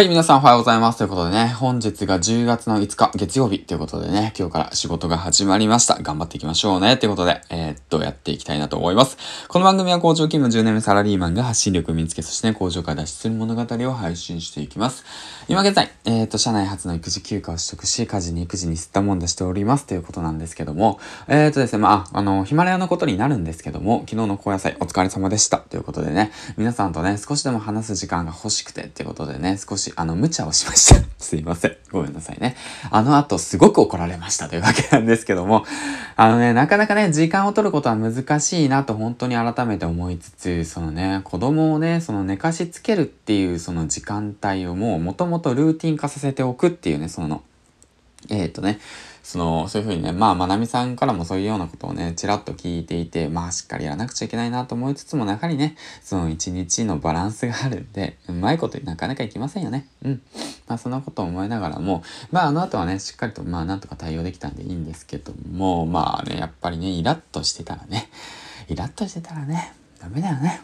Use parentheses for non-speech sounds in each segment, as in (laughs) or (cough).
はい、皆さんおはようございます。ということでね、本日が10月の5日月曜日ということでね、今日から仕事が始まりました。頑張っていきましょうね。ということで、えー、っと、やっていきたいなと思います。この番組は工場勤務10年目サラリーマンが発信力を身につけ、そしてね、工場から脱出する物語を配信していきます。今現在、えー、っと、社内初の育児休暇を取得し、家事に育児に吸ったもんだしております。ということなんですけども、えー、っとですね、まあ、あの、ヒマラヤのことになるんですけども、昨日の高野菜お疲れ様でした。ということでね、皆さんとね、少しでも話す時間が欲しくてっていうことでね、少し、あの、無茶をしました。(laughs) すいません。ごめんなさいね。あの後、すごく怒られましたというわけなんですけども、あのね、なかなかね、時間を取ることは難しいなと本当に改めて思いつつ、そのね、子供をね、その寝かしつけるっていうその時間帯をもう元々ルーティン化させておくっていうね、その、えっ、ー、とね、その、そういうふうにね、まあ、まなみさんからもそういうようなことをね、ちらっと聞いていて、まあ、しっかりやらなくちゃいけないなと思いつつも、やはりね、その一日のバランスがあるんで、うまいことになかなかいきませんよね。うん。まあ、そんなことを思いながらも、まあ、あの後はね、しっかりと、まあ、なんとか対応できたんでいいんですけども、まあね、やっぱりね、イラッとしてたらね、イラッとしてたらね、ダメだよね、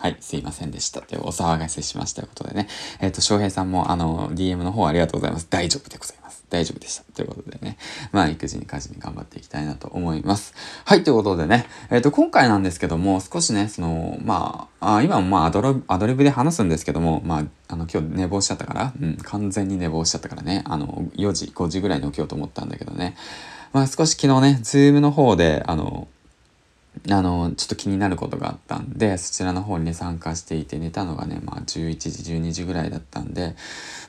はい、すいませんでした。というお騒がせしましたということでね。えっ、ー、と、翔平さんも、あの、DM の方ありがとうございます。大丈夫でございます。大丈夫でした。ということでね。まあ、育児に家事に頑張っていきたいなと思います。はい、ということでね。えっ、ー、と、今回なんですけども、少しね、その、まあ、あ今もまあアドロ、アドリブで話すんですけども、まあ、あの、今日寝坊しちゃったから、うん、完全に寝坊しちゃったからね。あの、4時、5時ぐらいに起きようと思ったんだけどね。まあ、少し昨日ね、ズームの方で、あの、あの、ちょっと気になることがあったんで、そちらの方にね、参加していて、寝たのがね、まあ、11時、12時ぐらいだったんで、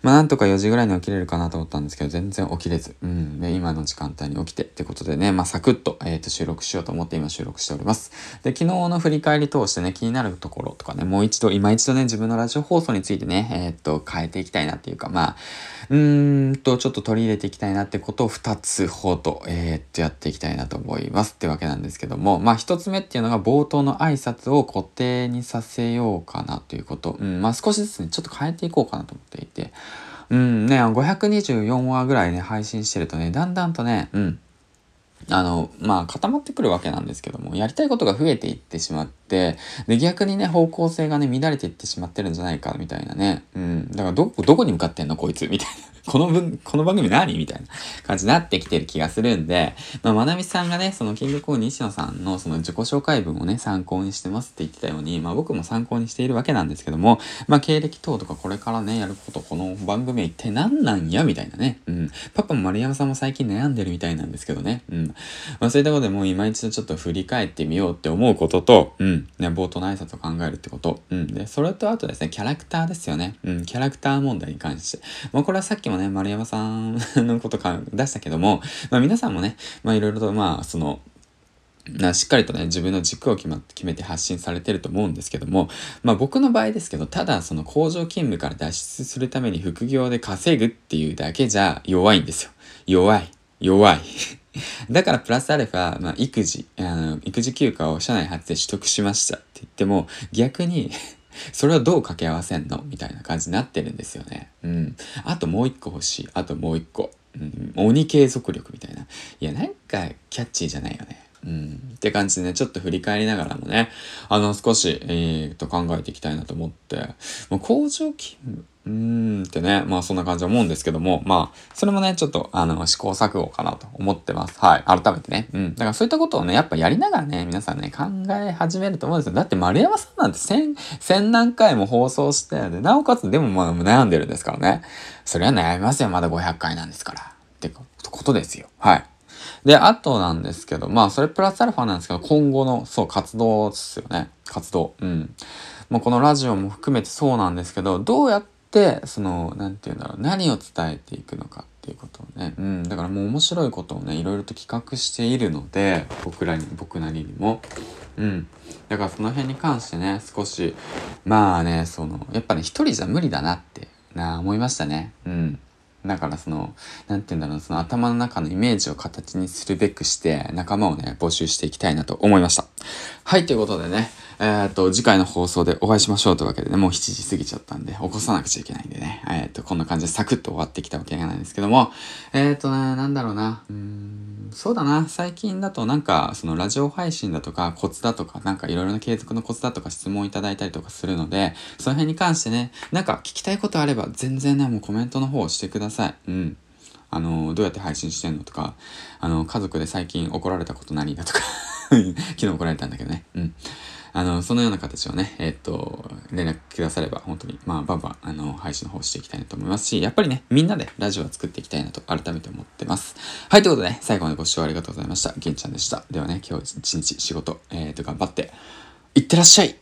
まあ、なんとか4時ぐらいに起きれるかなと思ったんですけど、全然起きれず、うん。で、今の時間帯に起きてってことでね、まあ、サクッと、えっ、ー、と、収録しようと思って今収録しております。で、昨日の振り返り通してね、気になるところとかね、もう一度、今一度ね、自分のラジオ放送についてね、えっ、ー、と、変えていきたいなっていうか、まあ、うーんと、ちょっと取り入れていきたいなってことを2つほど、えー、と、やっていきたいなと思いますってわけなんですけども、まあ、1つ目っていうのが冒頭の挨拶を固定にさせようかなということ。うん、まあ、少しずつね、ちょっと変えていこうかなと思っていて、うんね、524話ぐらいね、配信してるとね、だんだんとね、うん、あの、まあ、固まってくるわけなんですけども、やりたいことが増えていってしまって、で、逆にね、方向性がね、乱れていってしまってるんじゃないか、みたいなね。うん。だから、ど、どこに向かってんの？こいつみたいな。(laughs) この分、この番組何？みたいな感じになってきてる気がするんで、まあ、まなみさんがね、その、キングコーン西野さんのその自己紹介文をね、参考にしてますって言ってたように、まあ、僕も参考にしているわけなんですけども、まあ、経歴等とかこれからね、やること、この番組は一体何なんや？みたいなね。うん。パパも丸山さんも最近悩んでるみたいなんですけどね。うん。まあ、そういったことでもう今一度ちょっと振り返ってみようって思うことと、うん。ね、冒頭の挨拶を考えるってこと。うん。で、それとあとですね、キャラクターですよね。うん。キャラクター問題に関して。まあ、これはさっきもね、丸山さんのことか出したけども、まあ皆さんもね、まあいろいろとまあその、なしっかりとね、自分の軸を決,、ま、決めて発信されてると思うんですけども、まあ僕の場合ですけど、ただその工場勤務から脱出するために副業で稼ぐっていうだけじゃ弱いんですよ。弱い。弱い。(laughs) だからプラスアルファ、まあ育児、あの、育児休暇を社内初で取得しましたって言っても、逆に (laughs) それをどう掛け合わせんの？みたいな感じになってるんですよね。うん。あともう一個欲しい。あともう一個。うん。鬼継続力みたいな。いや、なんかキャッチーじゃないよね。うん。って感じでね、ちょっと振り返りながらもね、あの、少し、えー、と考えていきたいなと思って、もう工場勤務、うーってね、まあそんな感じ思うんですけども、まあ、それもね、ちょっと、あの、試行錯誤かなと思ってます。はい。改めてね。うん。だからそういったことをね、やっぱやりながらね、皆さんね、考え始めると思うんですよ。だって丸山さんなんて千、千何回も放送して、で、なおかつでもまあ悩んでるんですからね。それは悩みますよ。まだ500回なんですから。ってことですよ。はい。で、あとなんですけど、まあ、それプラスアルファなんですけど、今後の、そう、活動ですよね。活動。うん。もうこのラジオも含めてそうなんですけど、どうやって、その、なんて言うんだろう、何を伝えていくのかっていうことをね、うん、だからもう面白いことをね、いろいろと企画しているので、僕らに、僕なりにも。うん。だからその辺に関してね、少し、まあね、その、やっぱね、一人じゃ無理だなって、な、思いましたね。うん。だからその、なんて言うんだろう、その頭の中のイメージを形にするべくして仲間をね、募集していきたいなと思いました。はい、ということでね、えー、っと、次回の放送でお会いしましょうというわけでね、もう7時過ぎちゃったんで、起こさなくちゃいけないんでね、えー、っと、こんな感じでサクッと終わってきたわけないんですけども、えー、っとね、なんだろうな、うーんそうだな。最近だとなんか、そのラジオ配信だとか、コツだとか、なんかいろいろな継続のコツだとか質問いただいたりとかするので、その辺に関してね、なんか聞きたいことあれば、全然ね、もうコメントの方をしてください。うん。あの、どうやって配信してんのとか、あの、家族で最近怒られたこと何だとか (laughs) 昨日怒られたんだけどね。うん。あの、そのような形をね、えー、っと、連絡くだされば、本当に、まあ、バンバン、あの、配信の方していきたいなと思いますし、やっぱりね、みんなでラジオは作っていきたいなと改めて思ってます。はい、ということでね、最後までご視聴ありがとうございました。げんちゃんでした。ではね、今日一日仕事、えー、と、頑張って、いってらっしゃい